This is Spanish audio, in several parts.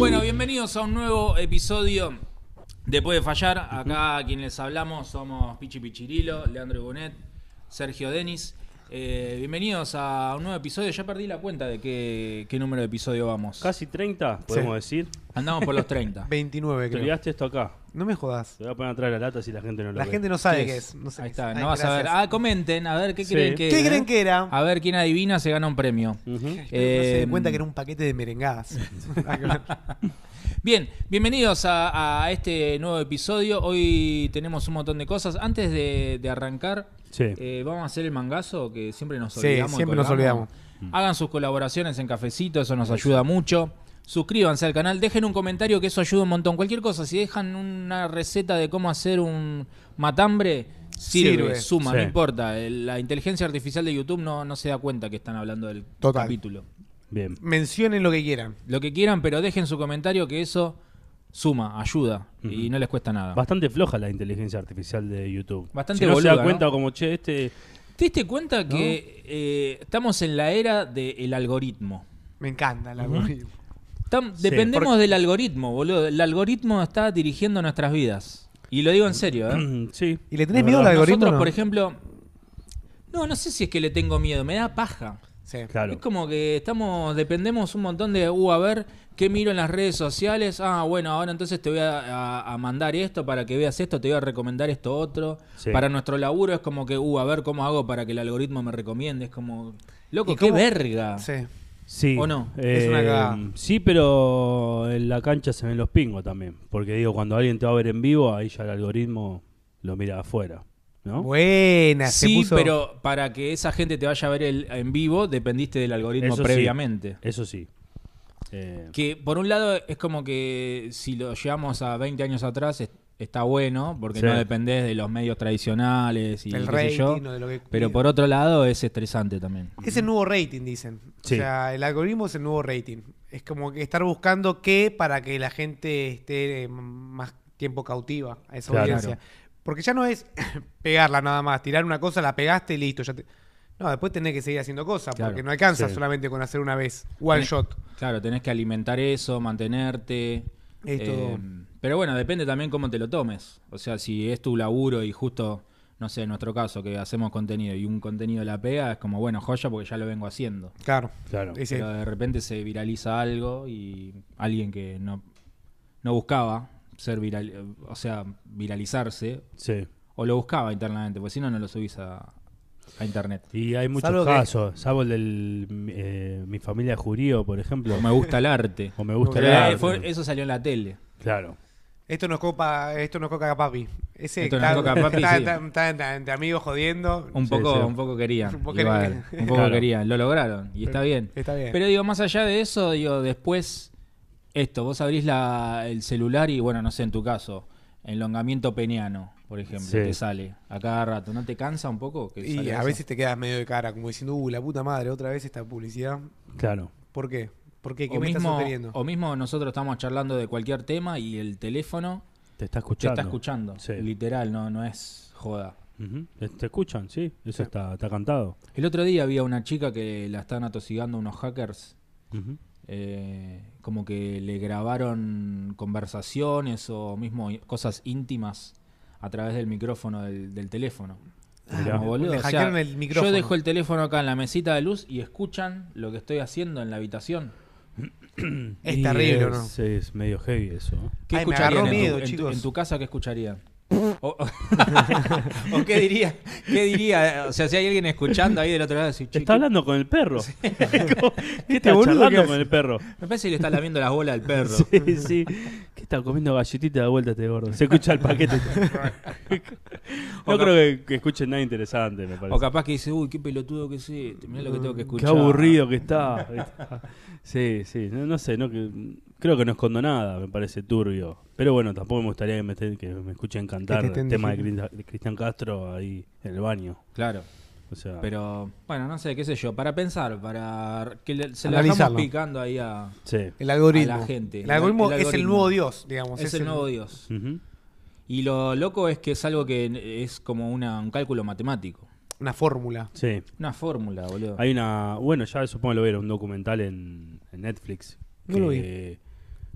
Bueno, bienvenidos a un nuevo episodio de Puede Fallar. Acá quienes les hablamos somos Pichi Pichirilo, Leandro Bonet, Sergio Denis. Eh, bienvenidos a un nuevo episodio. Ya perdí la cuenta de qué, qué número de episodio vamos. Casi 30, podemos decir. Andamos por los 30. 29, Te creo. olvidaste esto acá. No me jodas. Te voy a poner atrás de la lata si la gente no lo La ve. gente no sabe ¿Qué qué es? es. No sé Ahí qué está, es. no Ay, vas a ver. gracias. Ah, comenten, a ver qué Sí. creen que ¿Qué era? creen que era? A ver quién adivina se gana un premio. Ujú. no se Eh, den cuenta que era un paquete de merengadas. Nada que ver. Bien, bienvenidos a, a este nuevo episodio. Hoy tenemos un montón de cosas. Antes de, de arrancar, Sí. eh, vamos a hacer el mangazo que siempre nos Sí, olvidamos. y siempre nos colgamos. olvidamos. Hagan sus colaboraciones en Cafecito, eso nos ayuda mucho. Suscríbanse al canal, dejen un comentario que eso ayuda un montón. Cualquier cosa, si dejan una receta de cómo hacer un matambre, sirve, Sirve. suma, Sí. no importa. La inteligencia artificial de YouTube no, no se da cuenta que están hablando del Total. capítulo. Bien. Mencionen lo que quieran. Lo que quieran, pero dejen su comentario que eso suma, ayuda y no les cuesta nada. Bastante floja la inteligencia artificial de YouTube. Bastante si no se da cuenta ¿no? como, che, este... ¿Te diste cuenta que eh, estamos en la era del algoritmo? Me encanta el algoritmo. Tam- Sí, dependemos porque- del algoritmo, boludo. El algoritmo está dirigiendo nuestras vidas. Y lo digo en serio, ¿eh? sí. ¿Y le tenés miedo al algoritmo? Nosotros, no? por ejemplo... No, no sé si es que le tengo miedo, me da paja. Sí. Claro. Es como que estamos, dependemos un montón de, uh, a ver, ¿qué miro en las redes sociales? Ah, bueno, ahora entonces te voy a, a- a mandar esto para que veas esto, te voy a recomendar esto otro. Sí. Para nuestro laburo es como que, uh, a ver cómo hago para que el algoritmo me recomiende. Es como, loco, ¿Y qué cómo- verga. Sí. Sí. ¿O no? Es una Eh, cagada. Sí, pero en la cancha se ven los pingos también. Porque digo, cuando alguien te va a ver en vivo, ahí ya el algoritmo lo mira de afuera. ¿No? Buena, se Sí, puso- pero para que esa gente te vaya a ver el- en vivo, dependiste del algoritmo Eso sí. previamente. Eso sí. Eh, Que por un lado es como que si lo llevamos a 20 años atrás es- está bueno, porque Sí. no dependés de los medios tradicionales y el qué sé yo. rating de lo que Pero por otro lado es estresante también. Es el nuevo rating, dicen. Sí. O sea, el algoritmo es el nuevo rating. Es como que estar buscando qué para que la gente esté eh, más tiempo cautiva a esa Claro. audiencia. Porque ya no es pegarla nada más, tirar una cosa, la pegaste y listo. Ya te... No, después tenés que seguir haciendo cosas, Claro. porque no alcanza Sí. solamente con hacer una vez, one Tenés- shot. Claro, tenés que alimentar eso, mantenerte. Es todo. Pero bueno, depende también cómo te lo tomes. O sea, si es tu laburo y justo, no sé, en nuestro caso, que hacemos contenido y un contenido la pega, es como, bueno, joya porque ya lo vengo haciendo. Claro. claro. Pero de repente se viraliza algo y alguien que no, no buscaba ser viral, o sea, viralizarse, Sí. o lo buscaba internamente, porque si no, no lo subís a, a internet. Y hay muchos Salvo que- casos, salvo el del eh, mi familia judío, por ejemplo. O me gusta el arte. O me gusta el arte. fue- eso salió en la tele. Claro. Esto nos copa, esto nos coca a papi. Ese Esto nos está, coca a papi, está- sí. está- está entre- entre amigos jodiendo. Un poco, sí. un poco querían. Un poco igual, querían. un poco Claro. querían. Lo lograron y está bien. Está bien. Pero digo, más allá de eso, digo, después, esto, vos abrís la, el celular y, bueno, no sé, en tu caso, enlongamiento peniano, por ejemplo, Sí. te sale a cada rato. ¿No te cansa un poco? Que y a eso? veces te quedas medio de cara, como diciendo, uh, la puta madre, otra vez esta publicidad. Claro. ¿Por qué? ¿Por qué? ¿Qué o me mismo, estás sugiriendo? o mismo nosotros estamos charlando de cualquier tema y el teléfono Te está te escuchando. está escuchando. Sí. Literal, no, no es joda. Te te escuchan, sí. Eso está, está cantado. El otro día había una chica que la están atosigando unos hackers eh, como que le grabaron conversaciones o mismo i- cosas íntimas a través del micrófono del, del teléfono. Mirá. Como, boludo, Le o sea, hackearon el micrófono. Yo dejo el teléfono acá en la mesita de luz y escuchan lo que estoy haciendo en la habitación. Es terrible, ¿o es, ¿no? Es medio heavy eso. ¿Qué Ay, me escucharían agarró en, tu- miedo, en tu, chicos. en tu casa? ¿Qué escucharían? O, o qué diría, qué diría, o sea, si hay alguien escuchando ahí del otro lado, decir, "Che, Está ¿qué- hablando con el perro. ¿Qué está que con el perro? me parece que le está lamiendo las bolas al perro. Sí, sí. ¿Qué está comiendo galletita de vuelta este gordo? Se escucha el paquete. No creo que, que escuchen nada interesante, me parece. O capaz que dice, uy, qué pelotudo que es este, mirá lo que tengo que Qué escuchar. aburrido que está. Sí, sí, no, no sé, no, que, creo que no escondo nada, me parece turbio. Pero bueno, tampoco me gustaría que me, estén- que me escuchen cantar te el estén tema de, diciendo. Cris- de Cristian Castro ahí en el baño. Claro. O sea, Pero, bueno, no sé, qué sé yo, para pensar, para que le- se lo dejamos Analizarlo. picando ahí a... sí. El algoritmo. a la gente. El algoritmo, El es el algoritmo. nuevo Dios, digamos. Es el nuevo Dios. Ujú. Y lo loco es que es algo que es como una, un cálculo matemático. Una fórmula. Sí. Una fórmula, boludo. Hay una. Bueno, ya supongo lo era un documental en, en Netflix. No lo que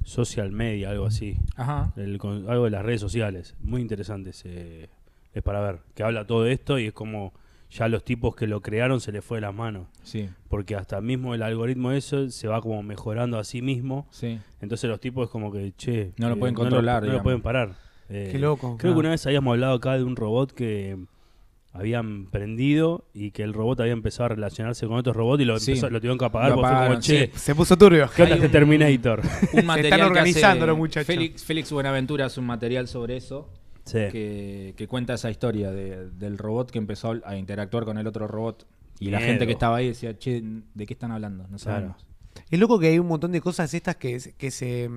social media, algo así. Ajá. El con- algo de las redes sociales. Muy interesante ese- es para ver. Que habla todo esto y es como ya los tipos que lo crearon se les fue de las manos. Sí, Porque hasta mismo el algoritmo eso se va como mejorando a sí mismo. sí. Entonces los tipos es como que, che, No lo eh, pueden controlar, No lo, pueden parar. Eh, Qué loco. Creo Ah. que una vez habíamos hablado acá de un robot que habían prendido y que el robot había empezado a relacionarse con otros robots y lo, Sí. empezó- lo tuvieron que apagar Lo porque fue como, che, sí. Se puso turbio. ¿qué onda este Terminator? Un material que organizando los muchachos. Félix, Félix Buenaventura hace un material sobre eso Sí. que, que cuenta esa historia de- del robot que empezó a interactuar con el otro robot. Y la gente que estaba ahí decía, che, ¿de qué están hablando? No sabemos. Es loco que hay un montón de cosas estas que, se- que se,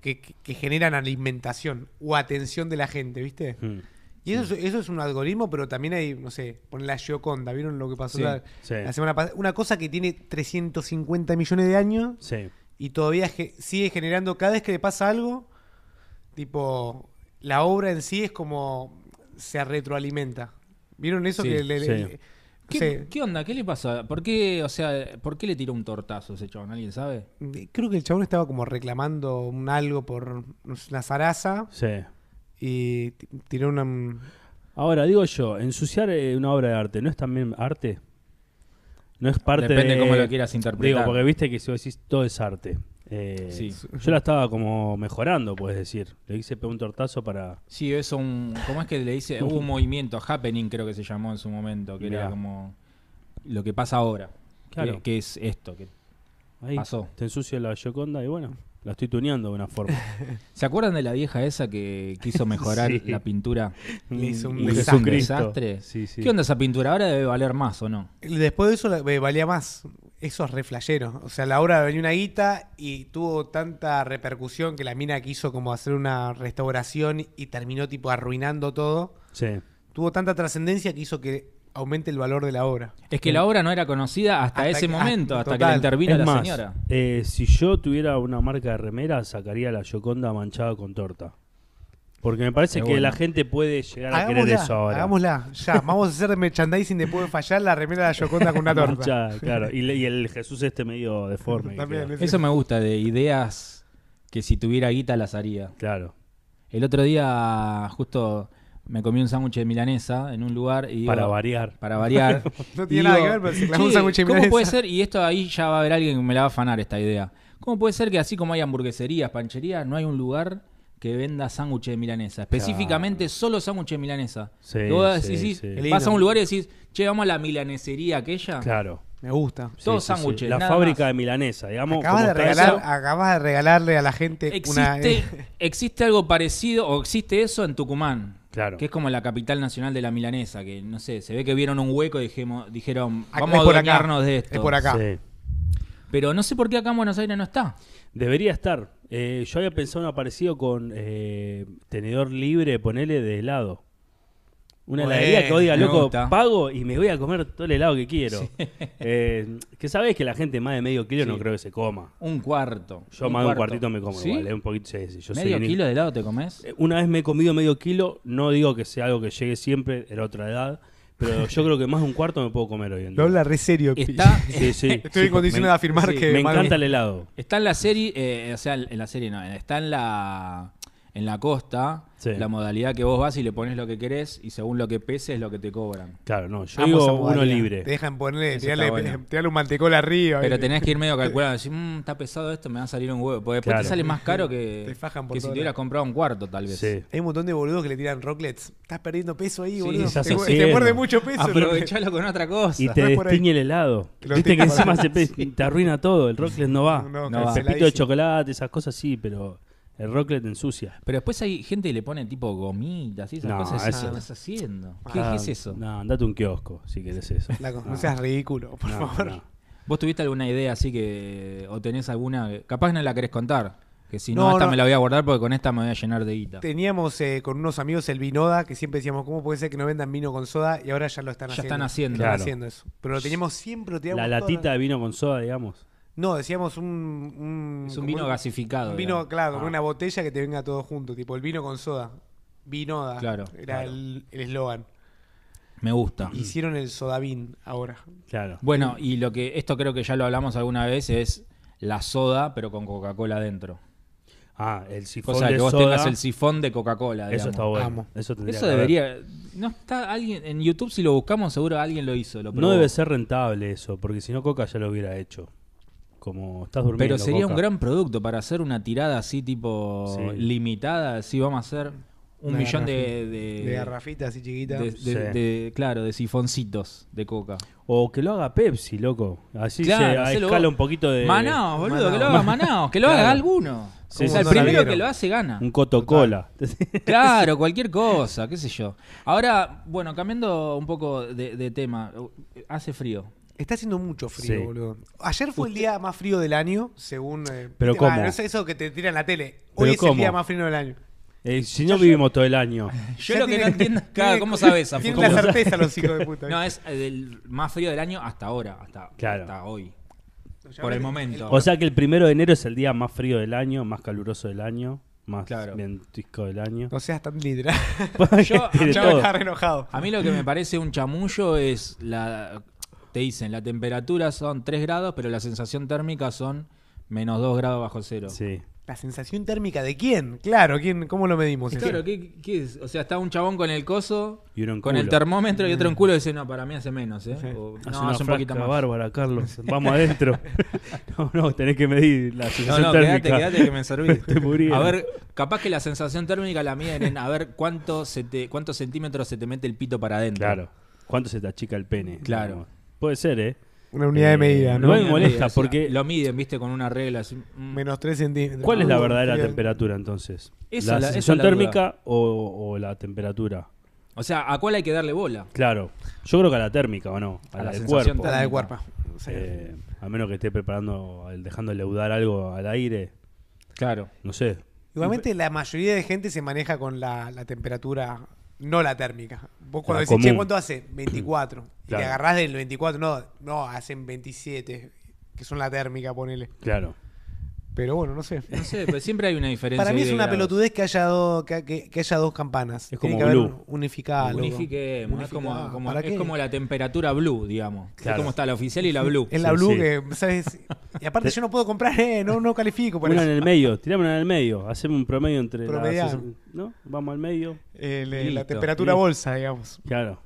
que- que generan alimentación o atención de la gente, ¿viste? Mm, Y eso, es, eso es un algoritmo, pero también hay, no sé, poner la Gioconda, ¿vieron lo que pasó Sí, la, sí. la semana pasada? Una cosa que tiene 350 millones de años Sí. y todavía ge- sigue generando, cada vez que le pasa algo, tipo, la obra en sí es como se retroalimenta. ¿Vieron eso? Sí, que le- sí. le- no ¿Qué, qué onda? ¿Qué le pasa? ¿Por qué, o sea, ¿por qué le tiró un tortazo a ese chabón? ¿Alguien sabe? creo que el chabón estaba como reclamando un algo por una zaraza Sí. Y tiró una... Ahora, digo yo, ensuciar eh, una obra de arte, ¿no es también arte? No es parte Depende de... cómo lo quieras interpretar. Digo, porque viste que si vos decís todo es arte. Eh, Sí. Yo la estaba como mejorando, puedes decir. Le hice pegar un tortazo para... Sí, eso un. ¿Cómo es que le dice? Hubo un movimiento, Happening creo que se llamó en su momento, que era como lo que pasa ahora. Claro. Que, que es esto. Que... Ahí Pasó. te ensucia la Gioconda y bueno, la estoy tuneando de una forma. ¿Se acuerdan de la vieja esa que quiso mejorar Sí. la pintura? Le hizo un desastre. Jesucristo. desastre. Sí, sí. ¿Qué onda esa pintura? Ahora debe valer más o no. Después de eso la- me valía más. Eso es re flashero. O sea, la obra venía una guita y tuvo tanta repercusión que la mina quiso como hacer una restauración y terminó tipo arruinando todo. Sí. Tuvo tanta trascendencia que hizo que aumente el valor de la obra. Es que la obra no era conocida hasta, Hasta ese que- momento, ah, hasta que la intervino Es la más, señora. eh, si yo tuviera una marca de remera, sacaría la Gioconda manchada con torta. Porque me parece que bueno. la gente puede llegar a querer eso ahora. hagámosla. Ya, vamos a hacer merchandising de Puede Fallar la remera de la Yoconda con una torta. Manchada, claro. Y, y el Jesús este medio deforme. También. Eso me gusta, de ideas que si tuviera guita las haría. Claro. El otro día justo me comí un sándwich de milanesa en un lugar y digo- Para variar. para variar. No tiene nada digo, que ver, pero se clavó un "Che, sándwich de ¿Cómo milanesa". puede ser? Y esto ahí ya va a haber alguien que me la va a afanar esta idea. ¿Cómo puede ser que así como hay hamburgueserías, pancherías, no hay un lugar que venda sándwich de milanesa? Específicamente solo sándwich de milanesa. Sí, Que vos sí, decís- sí. Vas a un lugar y decís, che, vamos a la milanesería aquella. Claro. Me gusta. Todos Sí, sí, sí. sándwiches, La nada fábrica más. de milanesa, digamos. Acabas como de, regalar, acabas de regalarle a la gente una. Existe, existe algo parecido o existe eso en Tucumán. Claro. Que es como la capital nacional de la milanesa, que no sé, se ve que vieron un hueco y dijimos, dijeron, Acá- vamos es a adueñarnos de esto. es por acá. Sí. Pero no sé por qué acá en Buenos Aires no está. Debería estar. Eh, yo había pensado en aparecido con eh, tenedor libre, ponele de helado. Una Bueno, heladería que oiga, me loco, gusta. pago y me voy a comer todo el helado que quiero. Eh, que sabés que la gente más de medio kilo no Sí. creo que se coma. Un cuarto. Yo más de un cuartito me como ¿Sí? igual, eh, un poquito. sí, sí, yo soy ¿Medio un- kilo de helado te comes? Eh, Una vez me he comido medio kilo, no digo que sea algo que llegue siempre, era otra edad, pero yo creo que más de un cuarto me puedo comer hoy en Lo día. habla re serio. Pi. Está, Sí, sí. Estoy sí, en condiciones de afirmar sí, que. me encanta el helado. está en la serie, eh, o sea, en la serie no, está en la en la costa Sí. la modalidad que vos vas y le pones lo que querés y según lo que pese es lo que te cobran. Claro, no, yo digo uno libre. Te dejan ponerle, tirarle, bueno. tirarle un mantecol arriba. Pero ¿viste? tenés que ir medio calculando, decir, "Mm, está pesado esto, me va a salir un huevo. Porque después Claro. te sale más caro que, Te fajan por que si te hubieras comprado un cuarto, tal vez. Sí. Hay un montón de boludos que le tiran rocklets. Estás perdiendo peso ahí, Sí, boludo. Te, te muerde mucho peso. Aprovechalo con otra cosa. Y te destiñe el helado. Viste que encima se te arruina todo. El rocklet no va. No, no, No va. el pepito de chocolate, esas cosas sí, pero el rocklet ensucia. Pero después hay gente que le pone tipo gomitas y esas No, cosas. eso- ¿Qué estás haciendo? ¿Qué, Ah, qué es eso? No, andate a un kiosco si querés eso. Flaco, no seas ridículo, por No, favor. no. ¿Vos tuviste alguna idea así que. o tenés alguna. que- capaz no la querés contar? Que si no, No, esta no. me la voy a guardar porque con esta me voy a llenar de guita. Teníamos eh, con unos amigos el Vinoda, que siempre decíamos, ¿cómo puede ser que no vendan vino con soda? Y ahora ya lo están Ya haciendo. están haciendo. Están Claro. haciendo eso. Pero lo teníamos siempre, lo teníamos La todas latita de vino con soda, digamos. No, decíamos un... un Es un vino gasificado. Un vino, claro, con Ah. una botella que te venga todo junto, tipo el vino con soda. Vinoda. Claro, Era claro. el el eslogan. Me gusta. Hicieron el sodavin ahora. Claro. Bueno, y lo que. Esto creo que ya lo hablamos alguna vez es la soda, pero con Coca-Cola adentro. Ah, el sifón Cosa de de que vos soda, tengas el sifón de Coca-Cola. Eso está bueno. Amo. Eso, tendría Eso debería. No está alguien. En YouTube, si lo buscamos, seguro alguien lo hizo. Lo No debe ser rentable eso, porque si no Coca ya lo hubiera hecho. Como estás durmiendo. Pero sería un gran producto para hacer una tirada así, tipo Sí. limitada. Si vamos a hacer un Una millón de. De, De garrafita así chiquita. de- de- Sí. de- claro, de sifoncitos de coca. O que lo haga Pepsi, loco. Así Claro, se escala vos. un poquito de. Manaos, boludo, que lo Manaos. haga Manaos, que lo Claro. haga alguno. Sí, o sea, el primero que lo hace gana. Un Coca-Cola. Claro, cualquier cosa, qué sé yo. Ahora, bueno, cambiando un poco de, de tema, hace frío. Está haciendo mucho frío, Sí. boludo. Ayer fue el día más frío del año, según. eh, ¿Pero cómo? no es eso que te tiran en la tele. Hoy ¿Pero es el cómo? día más frío del año. Eh, si no vivimos todo el año. Yo Ya lo que tiene- no entiendo, tiene- claro, ¿cómo sabes? Tienen ¿Cómo la sabes? certeza los hijos de puta. No, es el más frío del año hasta ahora, hasta, Claro. hasta hoy. Ya Por el ves, momento. O sea que el primero de enero es el día más frío del año, más caluroso del año, más Claro. ventisco del año. No seas tan literal. Yo- Tiene ya me todo. estaba re enojado. A mí lo que me parece un chamullo es la... Te dicen, la temperatura son 3 grados, pero la sensación térmica son menos 2 grados bajo cero. Sí. ¿La sensación térmica de quién? Claro, ¿quién, ¿cómo lo medimos? eso? Claro, ¿qué, qué es? O sea, está un chabón con el coso, Y uno en con el termómetro y otro en culo y dice, no, para mí hace menos, ¿eh? Sí. O, Hace no, una hace un poquito más. bárbara, Carlos. Vamos adentro. no, no, tenés que medir la No, sensación no, térmica. quédate, quédate que me serví. Estoy muriendo. A ver, capaz que la sensación térmica la miden en a ver cuánto se te, cuántos centímetros se te mete el pito para adentro. Claro. ¿Cuánto se te achica el pene? Claro. Puede ser, ¿eh? Una unidad de Eh, medida, ¿no? no me molesta o sea, porque- Lo miden, viste, con una regla así. mm. Menos 3 centímetros. ¿Cuál es la verdadera temperatura entonces? Esa ¿La es la- esa sensación es la duda. térmica o, o la temperatura? O sea, ¿a cuál hay que darle bola? Claro. Yo creo que a la térmica, ¿o no? A, A la, la del sensación cuerpo. La de cuerpo. Sí. Eh, a menos que esté preparando, el- dejando leudar algo al aire. Claro. No sé. Igualmente la mayoría de gente se maneja con la, la temperatura, no la térmica. Vos cuando La decís, che. ¿cuánto hace? 24. Y Claro. te agarrás del 24, no, no, hacen 27, que son la térmica, ponele. Claro. Pero bueno, no sé. No sé, pero siempre hay una diferencia. Para mí es una grados. pelotudez que haya, dos que, que- que haya dos campanas. Es Tiene como que blue. un- unificado. loco. Unifiquemos, es como, como- ¿Para es qué? como la temperatura blue, digamos. Claro. Es como está la oficial y la blue. Es la Sí, blue sí. que, ¿sabes? Y aparte yo no puedo comprar, eh, no, no califico por Una eso. en el medio, tirame una en el medio. Hacemos un promedio entre las. ¿No? Vamos al medio. Eh, le- la temperatura Listo. bolsa, digamos. Claro.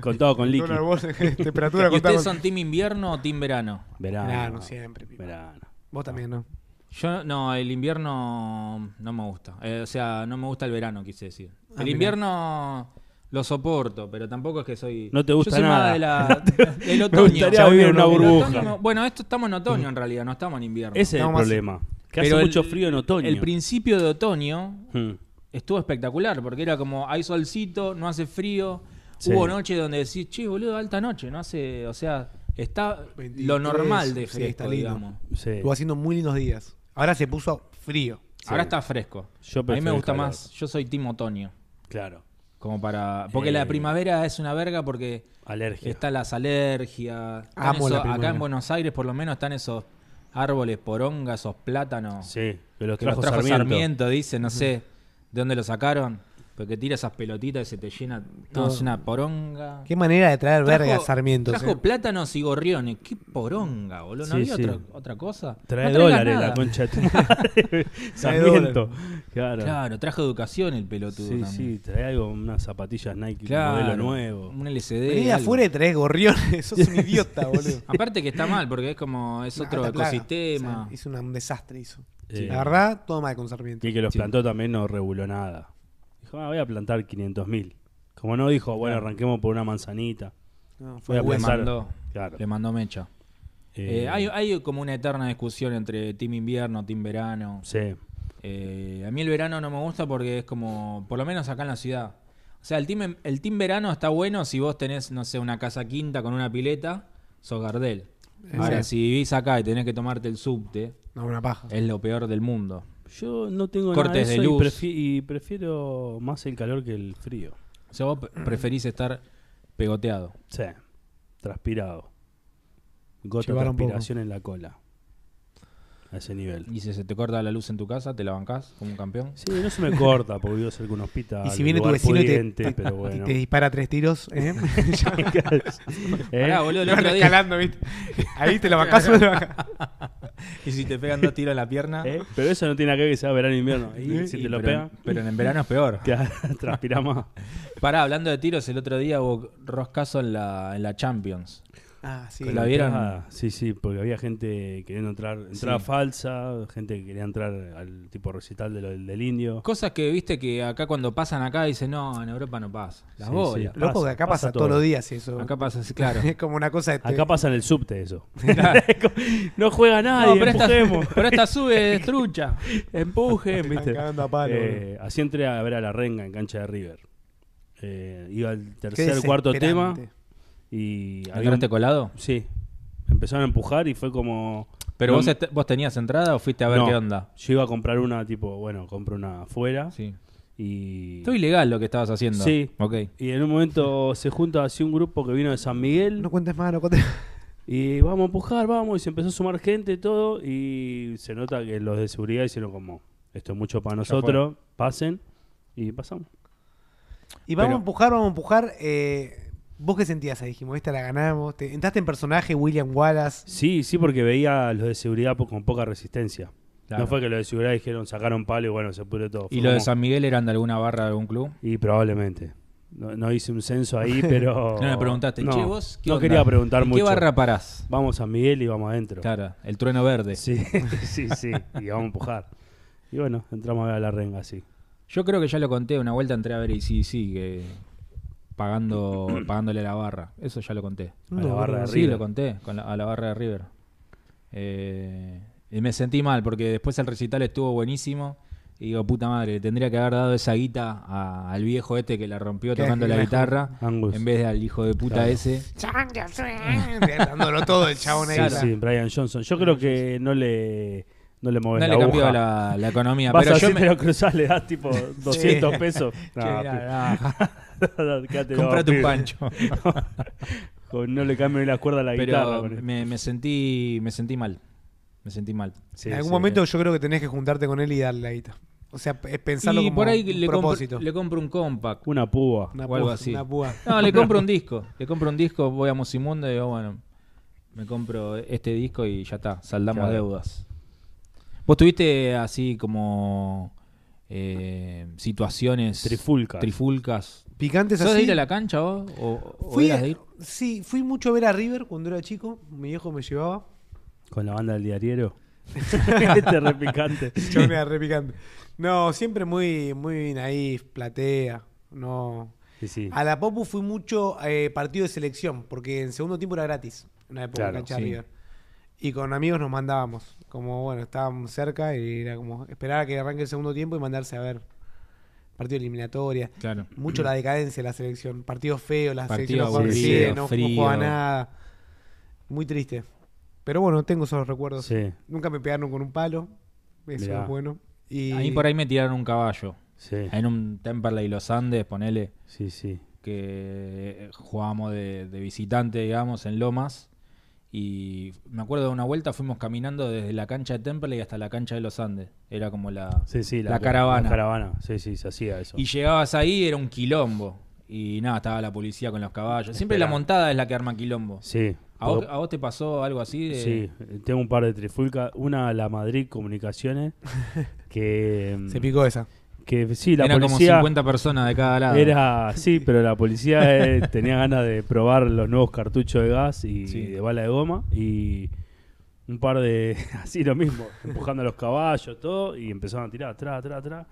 Contado con líquido. temperatura ¿Y ustedes con- son team invierno o team verano? Verano. Verano, siempre. pipa. Verano. Vos también, ¿no? Yo no, el invierno no me gusta. Eh, o sea, no me gusta el verano, quise decir. Ah, el mirá. invierno lo soporto, pero tampoco es que soy. No te gusta Yo soy nada. más de la, del Me otoño. gustaría Chabón, vivir en una burbuja. no- bueno, esto estamos en otoño en realidad, no estamos en invierno. Ese es el problema. Que hace el- mucho frío en otoño. El principio de otoño Hmm. estuvo espectacular, porque era como hay solcito, no hace frío. Sí. Hubo noche donde decís, che, boludo, alta noche, no hace. O sea, está 23, lo normal de sí, fresco, está lindo. digamos. Sí. Estuvo haciendo muy lindos días. Ahora se puso frío. Ahora está fresco. Yo a mí me gusta más. Yo soy team otoño. Claro. Como para. Porque Eh. la primavera es una verga porque Alergia. están las alergias. están Amo la esos- acá en Buenos Aires, por lo menos, están esos árboles porongas, esos plátanos. Sí, que los que los trajo, trajo Sarmiento. Sarmiento, dice, no sé de dónde lo sacaron. Porque tira esas pelotitas y se te llena. No, es una poronga. Qué manera de traer Trajo- verga Sarmiento. Trajo ¿eh? plátanos y gorriones. Qué poronga, boludo. ¿No Sí, había sí. otra, otra cosa? Trae No dólares nada. la concha de tu madre. Sarmiento. Claro. Claro, trajo educación el pelotudo. Sí, también. sí, trae algo, unas zapatillas Nike Claro, modelo nuevo. Un LCD. Vení afuera y traes gorriones. Sos un idiota, boludo. Aparte que está mal, porque es como, es otro ecosistema. O sea, hizo un desastre, hizo. Sí. La verdad, todo mal con Sarmiento. Y que los Sí. plantó también no reguló nada. Dijo, ah, voy a plantar 500.000. Como no dijo, bueno, Claro. arranquemos por una manzanita. No, Voy fue a Le pensar- mandó, Claro. le mandó mecha. Eh, Eh, hay, hay como una eterna discusión entre team invierno, team verano. Sí, Eh, a mí el verano no me gusta porque es como, por lo menos acá en la ciudad. O sea, el team, el team verano está bueno si vos tenés, no sé, una casa quinta con una pileta, sos Gardel. Ahora, Sí. si vivís acá y tenés que tomarte el subte, No, una paja. es lo peor del mundo. Yo no tengo Cortes nada de de eso y, luz. prefi- y prefiero más el calor que el frío. O sea, vos pre- preferís estar pegoteado. Sí, transpirado. Gota de transpiración en la cola. A ese nivel. Y si se te corta la luz en tu casa, ¿te la bancás como un campeón? Sí, no se me corta porque vivo cerca de un hospital. Y si viene tu vecino y te, pero y te dispara tres tiros, ¿eh? ¿Eh? Pará, boludo, el Van otro día. escalando, ¿viste? Ahí te la bancás o te la bancás. Y si te pegan dos tiros en la pierna. ¿Eh? Pero eso no tiene nada que ver que sea verano e invierno. Y si y- te lo pero, pegan, pero en verano es peor. te transpira más. Pará, hablando de tiros, el otro día hubo roscazo en la, en la Champions. Ah, sí. ¿La vieron? Ah, sí, sí, porque había gente queriendo entrar, entrada Sí. falsa, gente que quería entrar al tipo recital de lo- del indio. Cosas que viste que acá cuando pasan acá dicen, no, en Europa no pasa. Las Sí, bolas. sí. Loco, que pasa, acá pasa, pasa todos todo. los días eso. Acá pasa, sí, claro. Es como una cosa de Acá pasa en el subte eso. No juega No, nadie, pero esta, pero esta sube trucha. Cagando a palo, Eh, así entré a ver a la renga en cancha de River. Eh, iba al tercer, cuarto tema. Y había un- ¿Entraste colado? Sí, empezaron a empujar y fue como... ¿Pero No, vos, tenías entrada o fuiste a ver no, qué onda? Yo iba a comprar una tipo, bueno, compro una afuera Sí. y... Todo ilegal lo que estabas haciendo. Sí. Ok. Y en un momento se junta así un grupo que vino de San Miguel No cuentes más, no cuentes y vamos a empujar, vamos, y se empezó a sumar gente y todo y se nota que los de seguridad hicieron como, esto es mucho para nosotros, pasen y pasamos. Y vamos Pero- a empujar, vamos a empujar. Eh, ¿Vos qué sentías ahí? Dijimos, esta la ganamos. Te- entraste en personaje, William Wallace. Sí, sí, porque veía a los de seguridad po- con poca resistencia. Claro. No fue que los de seguridad dijeron, sacaron palo y bueno, se pudrió todo. ¿Y Fue lo de San Miguel eran de alguna barra de algún club? Y probablemente. No, no hice un censo ahí, pero... No me preguntaste, No, che, vos, ¿qué No onda? quería preguntar ¿En mucho. ¿Qué barra parás? Vamos a Miguel y vamos adentro. Claro, el trueno verde. Sí, sí, sí. Y vamos a empujar. Y bueno, entramos a ver a la renga, sí. Yo creo que ya lo conté, una vuelta entré a ver y sí, sí, que pagando, pagándole a la barra. Eso ya lo conté. A la barra de Sí, River. lo conté, con la- a la barra de River. Eh, y me sentí mal porque después el recital estuvo buenísimo. Y digo, puta madre, tendría que haber dado esa guita a- al viejo este que la rompió tocando la viejo. guitarra Angus. en vez de al hijo de puta Claro. ese. Dándolo todo el chabón ahí. Sí, sí, Brian Johnson. Yo creo que no le, no le mueves No la le cambió aguja. la, la economía. Vas pero así, yo me... lo cruzás, le das tipo 200 pesos. No, Comprate un pancho. No le cambio ni la cuerda a la guitarra. Pero él. me, me sentí me sentí mal. Me sentí mal. Sí, en algún sí. momento yo creo que tenés que juntarte con él y darle la guita. O sea, es pensarlo y como por ahí un le compro, propósito. le compro un compact. Una púa. Una o algo púa, así. Una púa. No, le compro un disco. Le compro un disco, voy a Musimundo y digo, bueno, me compro este disco y ya está, saldamos Claro. deudas. ¿Vos tuviste así como eh, situaciones Trifulcas. trifulcas? Picantes ¿Sos así. de ir a la cancha vos? ¿O, o Fui, eras de ir? Sí, fui mucho a ver a River cuando era chico. Mi viejo me llevaba. Con la banda del diariero. este repicante. Chabón era re picante. No, siempre muy, muy naif, platea. No. Sí, sí. A la Popu fui mucho eh, partido de selección, porque en segundo tiempo era gratis. En una época Claro, cancha de sí. River. Y con amigos nos mandábamos. Como bueno, estábamos cerca y era como esperar a que arranque el segundo tiempo y mandarse a ver partido eliminatoria. Claro. Mucho la decadencia de la selección. Partidos feos, la Partido selección no aburrido, consigue, no, no frío. juega nada. Muy triste. Pero bueno, tengo esos recuerdos. Sí, Nunca me pegaron con un palo. Eso Mirá. es bueno. Y A mí por ahí me tiraron un caballo. sí. En un Temperley Los Andes, ponele. Sí, sí. que jugábamos de, de visitante, digamos, en Lomas. Y me acuerdo de una vuelta, fuimos caminando desde la cancha de Temperley hasta la cancha de los Andes. Era como la... Sí, sí, La caravana. La caravana, sí, sí, se hacía eso. Y llegabas ahí, era un quilombo. Y nada, estaba la policía con los caballos. Siempre Espera. la montada es la que arma quilombo. Sí. ¿A vos, porque- a vos te pasó algo así? De... Sí, tengo un par de trifulcas. Una, la Madrid Comunicaciones, que... mm, se picó esa. Que sí, la Eran como policía... 50 personas de cada lado. Era, sí, pero la policía eh, tenía ganas de probar los nuevos cartuchos de gas y Sí. de bala de goma y un par de, así lo mismo, empujando a los caballos, todo, y empezaron a tirar atrás, atrás, atrás.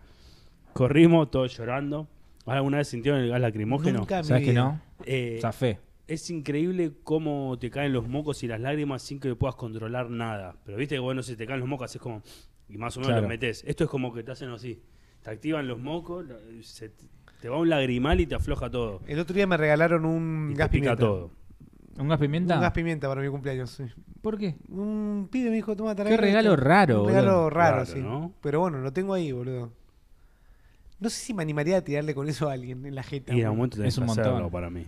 Corrimos, todos llorando. ¿Alguna vez sintieron el gas lacrimógeno? Nunca ¿Sabes que vida. no? Eh, Zafé. es increíble cómo te caen los mocos y las lágrimas sin que puedas controlar nada. Pero viste que bueno, si te caen los mocos es como, y más o menos Claro. los metes. Esto es como que te hacen así. Te activan los mocos, la- se- te va un lagrimal y te afloja todo. El otro día me regalaron un Y te gas pica pimienta. todo. ¿Un gas pimienta? Un gas pimienta para mi cumpleaños, sí. ¿Por qué? Un pibe me dijo, toma, Qué regalo raro, Un regalo boludo. raro, Raro, sí. ¿no? Pero bueno, lo tengo ahí, boludo. No sé si me animaría a tirarle con eso a alguien en la jeta. Y en un momento tenés Es un que hacerlo montón. para mí.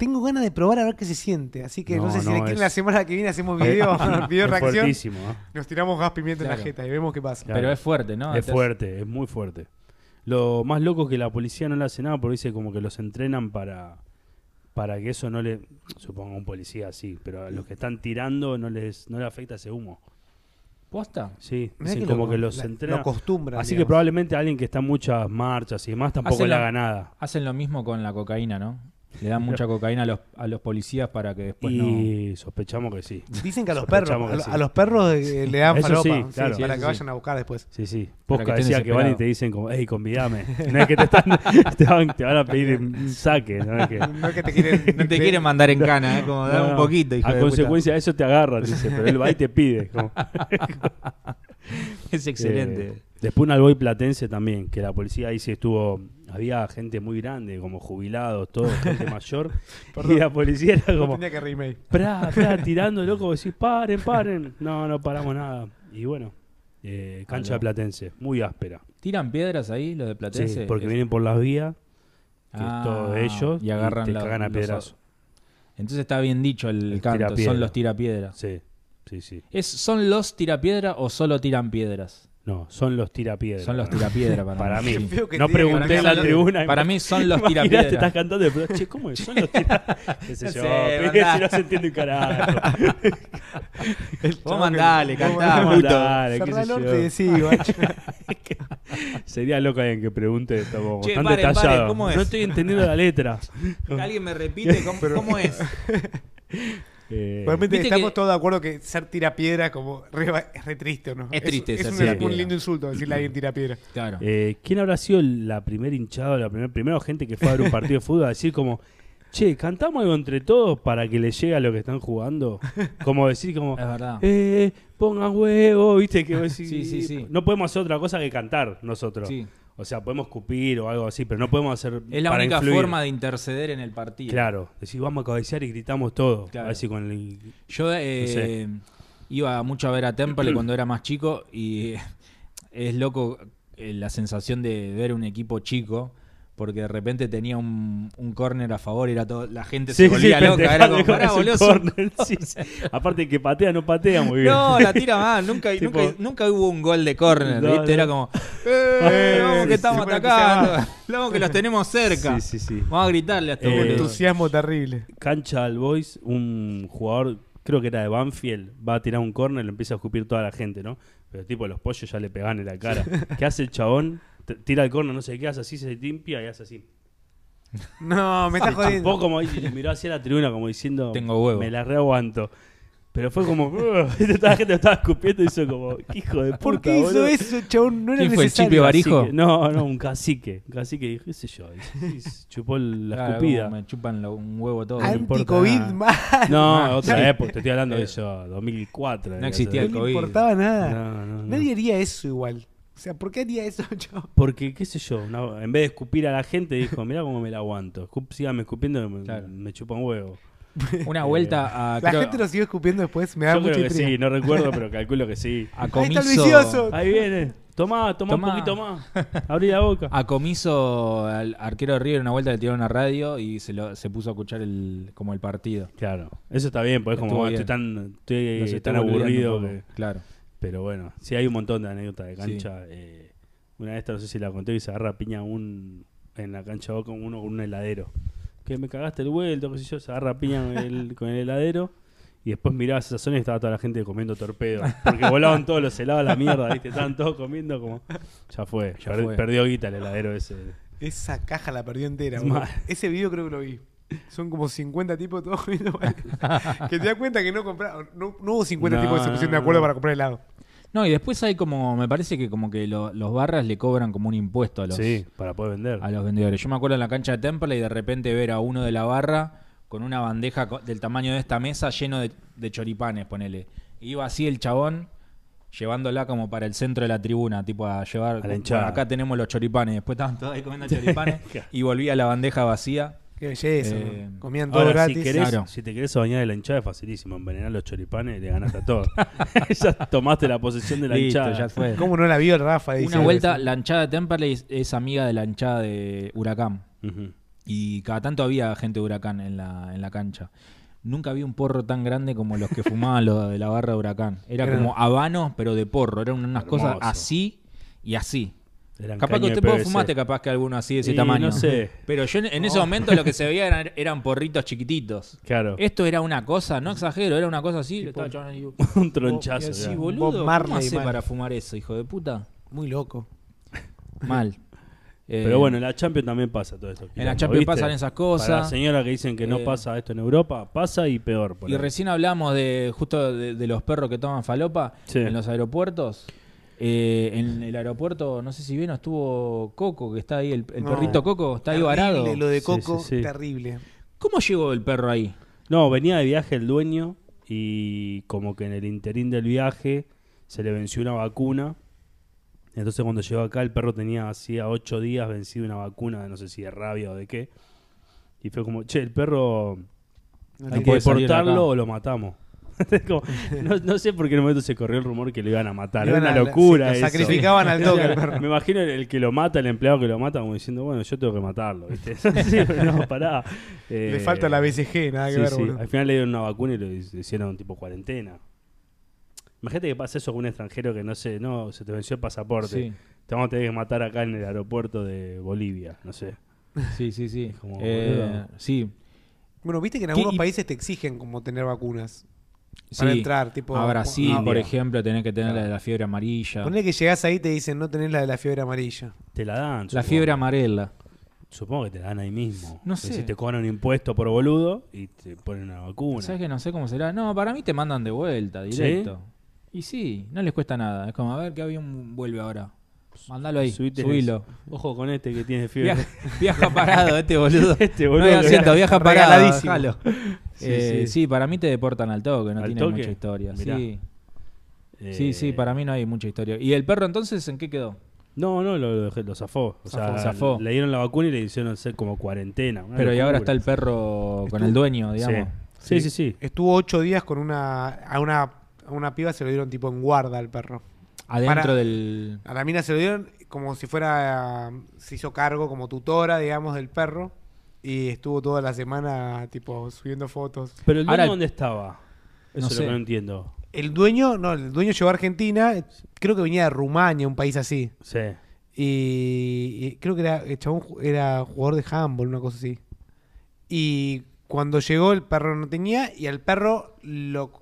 Tengo ganas de probar a ver qué se siente. Así que no, No, sé si no, le quieren es- la semana que viene hacemos video, video es reacción. fuertísimo, ¿eh? Nos tiramos gas pimienta en la jeta y vemos qué pasa. Claro. Pero es fuerte, ¿no? Es Te- fuerte, es muy fuerte. Lo más loco es que la policía no le hace nada porque dice como que los entrenan para para que eso no le supongo a un policía así, pero a los que están tirando no les no le afecta ese humo. ¿Posta? Sí, dicen que como lo- que los la- entrena. Lo acostumbran. Así que probablemente alguien que está en muchas marchas y demás tampoco Hacen le la- haga nada. Hacen lo mismo con la cocaína, ¿no? Le dan mucha cocaína a los, a los policías para que después no... y sospechamos que sí. Dicen que a los perros, a, que lo- sí. a los perros eh, le dan Eso falopa sí, sí, claro. para Sí, que sí, vayan a buscar después. Sí, sí. Posca decía que van y te dicen como, hey, convidame. No es que te, están, te, van, te van a pedir un saque. No es que, No es que te quieren. No te quieren mandar en cana, ¿eh? Como dar No, un no. poquito, hijo A de puta. consecuencia de eso te agarra, dice, pero él va y te pide. como. Es excelente. Eh, después un alboy platense también, que la policía ahí sí estuvo, había gente muy grande, como jubilados, todo, gente mayor, y la policía era No como, tenía que remake. pra, pra, tirando, loco, decís, paren, paren. No, no paramos nada. Y bueno, eh, cancha Ah, de platense, muy áspera. ¿Tiran piedras ahí los de Platense? Sí, porque Es- vienen por las vías, que Ah, es todo de ellos, y agarran te la- cagan a los- pedrazo. Entonces está bien dicho el, El canto, son los tirapiedras. Sí, sí, sí. ¿Es, ¿Son los tirapiedra o solo tiran piedras? No, son los tirapiedras. Son los tirapiedra para, Para mí. No te pregunté en la tribuna. Para mí son los Imaginate, tirapiedra. estás cantando, pero che, ¿cómo es? Son los tirapiedras. ¿Qué sé yo? si no se entiende un carajo. Vos mandale, Vos cantá, mandale. Dale, qué sé yo. decí. Sería loco alguien que pregunte esto como Che, tan paren, detallado. paren, ¿cómo es? No estoy entendiendo la letra. Alguien me repite cómo, cómo es. Eh, Realmente estamos que- todos de acuerdo que ser tirapiedra como re, es re triste, ¿o no? Es triste Es, ser un, lindo insulto decirle a alguien tirapiedra. Claro. eh, ¿Quién habrá sido la primer hinchada, la primer, primera gente que fue a ver un partido de fútbol a decir como, che, cantamos algo entre todos para que le llegue a lo que están jugando? Como decir como, es verdad. eh, pongan huevo, viste que sí. no podemos hacer otra cosa que cantar nosotros. Sí. O sea, podemos cupir o algo así, pero no podemos hacer Es la para única influir. forma de interceder en el partido. Claro, decir vamos a cabecear y gritamos todo. Claro. A ver si con el- Yo eh, No sé. iba mucho a ver a Temple cuando era más chico y es loco eh, la sensación de ver un equipo chico porque de repente tenía un, un córner a favor y era todo, la gente se volvía loca. Era como, "Pará, boludo, córner". Sí, sí. Aparte que patea, no patea muy bien. No, la tira mal. Nunca, Tipo- nunca, nunca hubo un gol de córner, No, ¿viste? no. Era como, ¡eh! Vamos sí, que estamos atacando. Vamos que los tenemos cerca. Sí, sí, sí. Vamos a gritarle a estos Eh, entusiasmo terrible. Cancha al Boys, un jugador, creo que era de Banfield, va a tirar un córner y le empieza a escupir toda la gente, ¿no? Pero tipo, los pollos ya le pegan en la cara. ¿Qué hace el chabón? Tira el córner, no sé qué, hace así, se limpia y hace así. No, me estás jodiendo. chupó como y miró hacia la tribuna como diciendo, Tengo huevo. me la reaguanto. Pero fue como, toda la gente lo estaba escupiendo y hizo como, "¿Qué hijo de puta, ¿Por qué hizo boludo?". eso, chabón? No era ¿Quién fue, el necesario. Barijo? Cacique. No, no, un cacique. Un cacique, dijo, qué sé yo. y- y chupó la Claro, escupida. como me chupan lo- un huevo todo. Importa Anti-COVID nada. mal. No, otra sí. época, te estoy hablando de Eh, eso, 2004. no existía ser. el No COVID. le importaba nada. No, no, no. Nadie haría eso igual. O sea, ¿por qué haría eso, chabón? Porque, qué sé yo, en vez de escupir a la gente, dijo, mirá cómo me la aguanto. Escup, síganme escupiendo, me, Claro. me chupan huevo. Una vuelta a. La creo- gente lo siguió escupiendo después. Me da Yo mucha creo que intriga. sí, no recuerdo, pero calculo que sí. a Ahí está el comiso, vicioso. Ahí viene. Tomá, tomá, Tomá. un poquito más. Abrí la boca. A comiso al arquero de River una vuelta le tiró una radio y se, lo, se puso a escuchar el, como el partido. Claro, eso está bien, pues como Estuvo bueno, estoy bien. tan, estoy Los tan estuvo olvidando aburrido un poco. Claro. Pero bueno, sí hay un montón de anécdotas de cancha. eh, una de estas, no sé si la conté, y se agarra a piña un, en la cancha Boca uno con un heladero. Que me cagaste el vuelto, qué sé yo, se agarra a piña con el, con el heladero. Y después mirabas esa zona y estaba toda la gente comiendo torpedo. Porque volaban todos los helados a la mierda, ¿viste? Estaban todos comiendo como... Ya fue, Ya per- fue. perdió guita el heladero ese. Esa caja la perdió entera. Ese video creo que lo vi. Son como 50 tipos todos comiendo. que te das cuenta que no compraron. No, no hubo 50 No, tipos que se pusieron de acuerdo no. para comprar helado. No, y después hay como, me parece que como que lo- los barras le cobran como un impuesto a los, Sí, para poder vender. a los vendedores. Yo me acuerdo en la cancha de Temple y de repente ver a uno de la barra con una bandeja co- del tamaño de esta mesa lleno de, de choripanes, ponele. Iba así el chabón llevándola como para el centro de la tribuna, tipo a llevar... A la hinchada. acá tenemos los choripanes. Después estaban todos ahí comiendo choripanes y volvía la bandeja vacía. Qué belleza. Eh, ¿no? Comían todo Ahora, gratis. si, querés, Claro. si te querés bañar de la hinchada es facilísimo. Envenenar los choripanes y le ganaste a todo. ya tomaste la posesión de la Listo, hinchada. ya fue. ¿Cómo no la vio el Rafa? Una vuelta, eso? la hinchada de Temperley es, es amiga de la hinchada de Huracán. Y cada tanto había gente de Huracán en la, en la cancha. Nunca vi un porro tan grande como los que fumaban los de la barra de Huracán. Era Era- como habanos, pero de porro. Eran unas cosas así y así. Eran Capaz que usted de vos PVC. fumaste capaz que alguno así de ese Y tamaño. no sé. Pero yo en, en ese momento lo que se veía eran, eran porritos chiquititos. Claro. Esto era una cosa, no exagero, era una cosa así. ahí, un tronchazo. ya. boludo, Bob Marley, ¿cómo hace para fumar eso, hijo de puta? Muy loco. Mal. Eh, Pero bueno, en la Champions también pasa todo esto. En la Champions pasan esas cosas. Para la señora que dicen que no Eh, pasa esto en Europa, pasa y peor. por Y ahí. recién hablamos de justo de, de los perros que toman falopa Sí. en los aeropuertos. Eh, en el aeropuerto, no sé si bien estuvo Coco, que está ahí, el, el No. perrito Coco, está ahí Terrible varado. Lo de Coco, sí, sí. terrible. ¿Cómo llegó el perro ahí? No, venía de viaje el dueño y como que en el interín del viaje se le venció una vacuna. Entonces cuando llegó acá el perro tenía hacía ocho días vencido una vacuna, no sé si de rabia o de qué. Y fue como, che, el perro No hay que deportarlo o lo matamos. Como, no, no sé por qué en el momento se corrió el rumor que lo iban a matar. Era una locura sí, lo eso. sacrificaban al toque perro. Me imagino el, el que lo mata, el empleado que lo mata, como diciendo, bueno, yo tengo que matarlo, ¿viste? Sí, no, pará. Le Eh, falta la BCG, nada que sí, ver. sí. boludo. Al final le dieron una vacuna y lo hicieron tipo cuarentena. Imagínate que pasa eso con un extranjero que no sé, no, se te venció el pasaporte. Sí, Te vamos a tener que matar acá en el aeropuerto de Bolivia, no sé. sí, sí. sí. Como, Eh, sí, Bueno, viste que en ¿Qué- algunos países te exigen como tener vacunas para sí. entrar. Tipo, A Brasil, ah, por ejemplo, tenés que tener la de la fiebre amarilla. Ponle que llegás ahí y te dicen no tenés la de la fiebre amarilla. Te la dan. La supongo. fiebre amarela. Supongo que te la dan ahí mismo. No Que sé. Si te cobran un impuesto por boludo y te ponen una vacuna. ¿Sabes que no sé cómo será? No, para mí te mandan de vuelta, directo. Y sí, no les cuesta nada. Es como, a ver qué avión vuelve ahora. Mándalo ahí, Subite subilo. eso. Ojo con este que tiene fiebre. Viaja, viaja parado este boludo. Este No boludo. hay que- asiento, viaja parado. Sí, Eh, sí. sí, para mí te deportan al toque, no ¿Al tiene toque? mucha historia. Mirá. Sí. Eh, sí, sí, para mí no hay mucha historia. ¿Y el perro entonces en qué quedó? No, no, lo, lo, lo zafó. O sea, Zafó. Zafó. le dieron la vacuna y le hicieron hacer como cuarentena. una Pero y ahora está el perro con Estuvo- el dueño, digamos. Sí, sí, sí. Estuvo ocho días con una. A una, a una piba se lo dieron tipo en guarda al perro. Adentro Para- del... A la mina se lo dieron como si fuera. Se hizo cargo como tutora, digamos, del perro. Y estuvo toda la semana, tipo, subiendo fotos. Pero el dueño Ahora- dónde estaba? Eso No es sé. lo que no entiendo. El dueño, no, el dueño llegó a Argentina, creo que venía de Rumania, un país así. Sí. Y, y creo que era, el chabón era jugador de handball, una cosa así. Y cuando llegó el perro no tenía y al perro lo,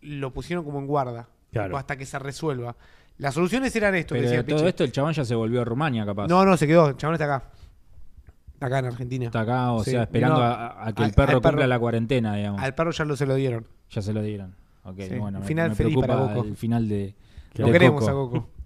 lo pusieron como en guarda. Claro. hasta que se resuelva. Las soluciones eran esto, que Pero decía de todo Pichi. esto el chabón ya se volvió a Rumania, capaz. No, no, se quedó. El chabón está acá. Está acá en Argentina. Está acá, o Sí, sea, esperando no, a, a que al- el perro al perro- cumpla la cuarentena, digamos. Al perro ya lo se lo dieron. Ya se lo dieron. Ok, Sí, bueno, me, final me feliz preocupa para Coco. el final de, Lo de queremos Coco. a Coco.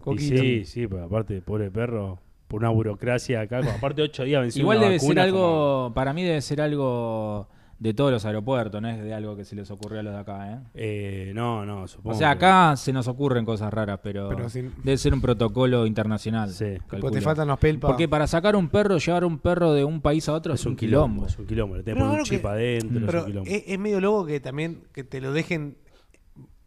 Y Coquito. sí, sí, pero aparte, pobre perro, por una burocracia acá, como aparte ocho días vencido Igual una debe ser algo, para mí debe ser algo de todos los aeropuertos, no es de algo que se les ocurrió a los de acá, ¿eh? Eh, no, no, supongo. O sea, que- acá se nos ocurren cosas raras, pero, Pero sin- debe ser un protocolo internacional. Sí. Calculo. te faltan los pelpas. Porque para sacar un perro, llevar un perro de un país a otro es, un quilombo. Es un quilombo, le tenés Pero que poner un claro chip que- adentro, es Pero un quilombo. es, es medio loco que también que te lo dejen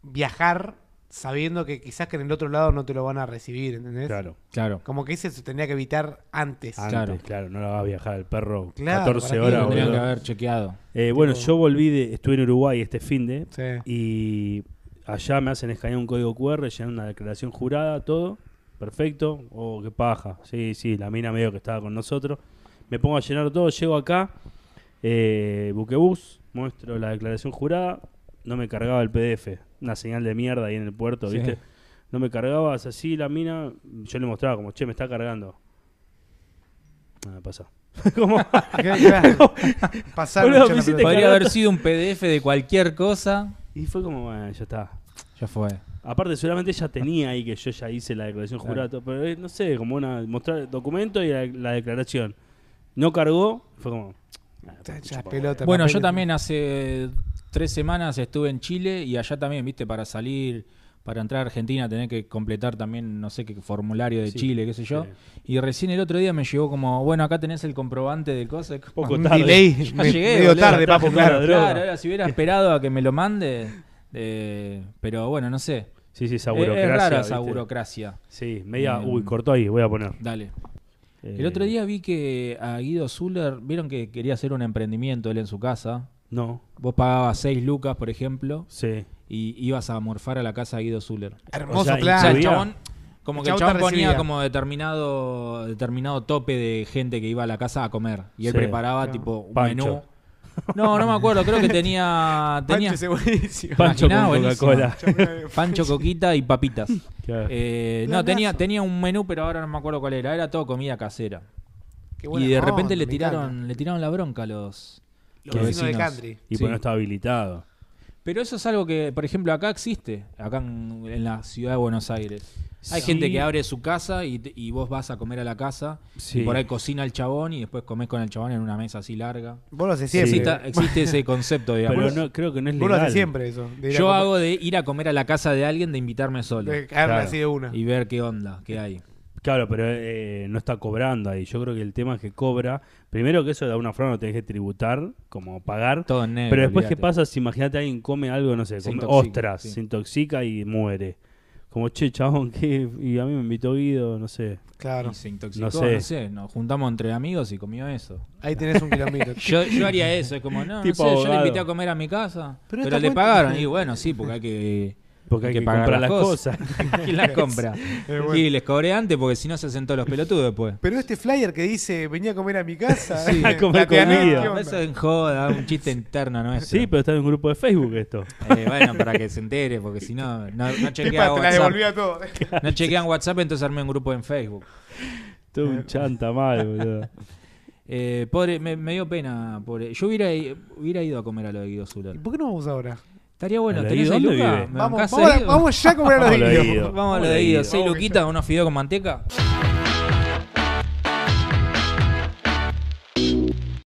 viajar sabiendo que quizás que en el otro lado no te lo van a recibir, ¿entendés? Claro. Claro. Como que ese se tendría que evitar antes. Antes, Claro. claro. no lo va a viajar el perro Claro, 14 ¿para qué? horas. Lo tendrían que haber chequeado. Eh, bueno, yo volví, de, estuve en Uruguay este fin de Sí. y allá me hacen escanear un código QR, llenar una declaración jurada, todo, perfecto. Oh, qué paja. Sí, sí, la mina medio que estaba con nosotros. Me pongo a llenar todo, llego acá, eh, buquebús, muestro la declaración jurada, no me cargaba el PDF, una señal de mierda ahí en el puerto, Sí. ¿viste? No me cargaba, es así la mina, yo le mostraba como, che, me está cargando. Nada, pasa. como. Pasaron Boludo, me. Podría haber sido un PDF de cualquier cosa. y fue como, bueno, ya está. Ya fue. Aparte, seguramente ella tenía ahí que yo ya hice la declaración Claro. jurada, todo, pero eh, no sé, como una mostrar el documento y la, la declaración. No cargó, fue como. ah, pelota. Bueno, yo también hace tres semanas estuve en Chile y allá también, viste, para salir, para entrar a Argentina tenés que completar también, no sé qué formulario de Sí, Chile, qué sé yo. sí. Y recién el otro día me llegó como, bueno, acá tenés el comprobante del cosa. Poco tarde. delay. Ya me- llegué, medio tarde, papo, Claro, claro. ahora si hubiera esperado a que me lo mande, eh, pero bueno, no sé. Sí, sí, esa Es- burocracia. es rara esa ¿viste? burocracia. Sí, media. Eh, uy, cortó ahí, voy a poner. Dale. Eh, El otro día vi que a Guido Zuller, vieron que quería hacer un emprendimiento él en su casa. No, Vos pagabas 6 lucas, por ejemplo, sí. y ibas a morfar a la casa de Guido Zuller. Hermoso O sea, O plan. sea, el chabón Como El que el chabón ponía recibía. como determinado determinado tope de gente que iba a la casa a comer. Y él Sí. preparaba Claro. tipo un Pancho. menú. No, no me acuerdo, creo que tenía. tenía Pancho. Pancho con. Coca-Cola. Pancho, coquita y papitas. Claro. Eh, no, tenía, tenía un menú, pero ahora no me acuerdo cuál era. Era todo comida casera. Qué buena Y de onda, repente le tiraron, le tiraron la bronca a los, Los vecinos de country. Y Sí. pues no estaba habilitado. Pero eso es algo que, por ejemplo, acá existe, acá en, en la ciudad de Buenos Aires. Hay Sí. gente que abre su casa y, y vos vas a comer a la casa. Sí. Y por ahí cocina el chabón y después comés con el chabón en una mesa así larga. Vos lo haces siempre. Exista- existe ese concepto, digamos. Pero no, creo que no es Vos lo legal. haces siempre eso. Yo comer- hago de ir a comer a la casa de alguien de invitarme solo. de Claro. así de una. Y ver qué onda, qué hay. Claro, pero eh, no está cobrando ahí. Yo creo que el tema es que cobra. Primero que eso de alguna forma no tenés que tributar, como pagar. Todo negro. Pero después, ¿qué olvídate. pasa si imagínate alguien come algo, no sé, Se come intoxica, ostras, sí. se intoxica y muere? Como, che, chabón, ¿qué? Y a mí me invitó Guido, no sé. Claro. Y se intoxicó, No no sé. sé. Nos juntamos entre amigos y comió eso. Ahí tenés un kilómetro. Yo, yo haría eso, es como, no, no Tipo sé, yo le invité a comer a mi casa, Pero le cuenta- pagaron. Y bueno, sí, porque hay que, Porque hay, que, pagar comprar las cosas. cosas. ¿Quién las compra? bueno. Y les cobré antes porque si no se sentó los pelotudos después. Pero este flyer que dice venía a comer a mi casa. Sí. A comer comida. ¿qué onda? Eso es en joda, un chiste interno nuestro. sí, pero está en un grupo de Facebook esto. Eh, bueno, para que se entere, porque si no, no, chequean WhatsApp. todo. No chequean WhatsApp, entonces armé un grupo en Facebook. Todo un chanta mal, boludo. Eh, pobre, me, me dio pena. Pobre. Yo hubiera, hubiera ido a comer a lo de Guido Zuller. ¿Y por qué no vamos ahora? Estaría bueno, ¿A de ¿tenés ahí ¿Dónde Luca? vive? ¿Me Vamos, vamos, a- vamos ya a comer a los Vamos a lo de Guido. Guido. Vamos a lo de Vamos luquitas, unos fideos con manteca.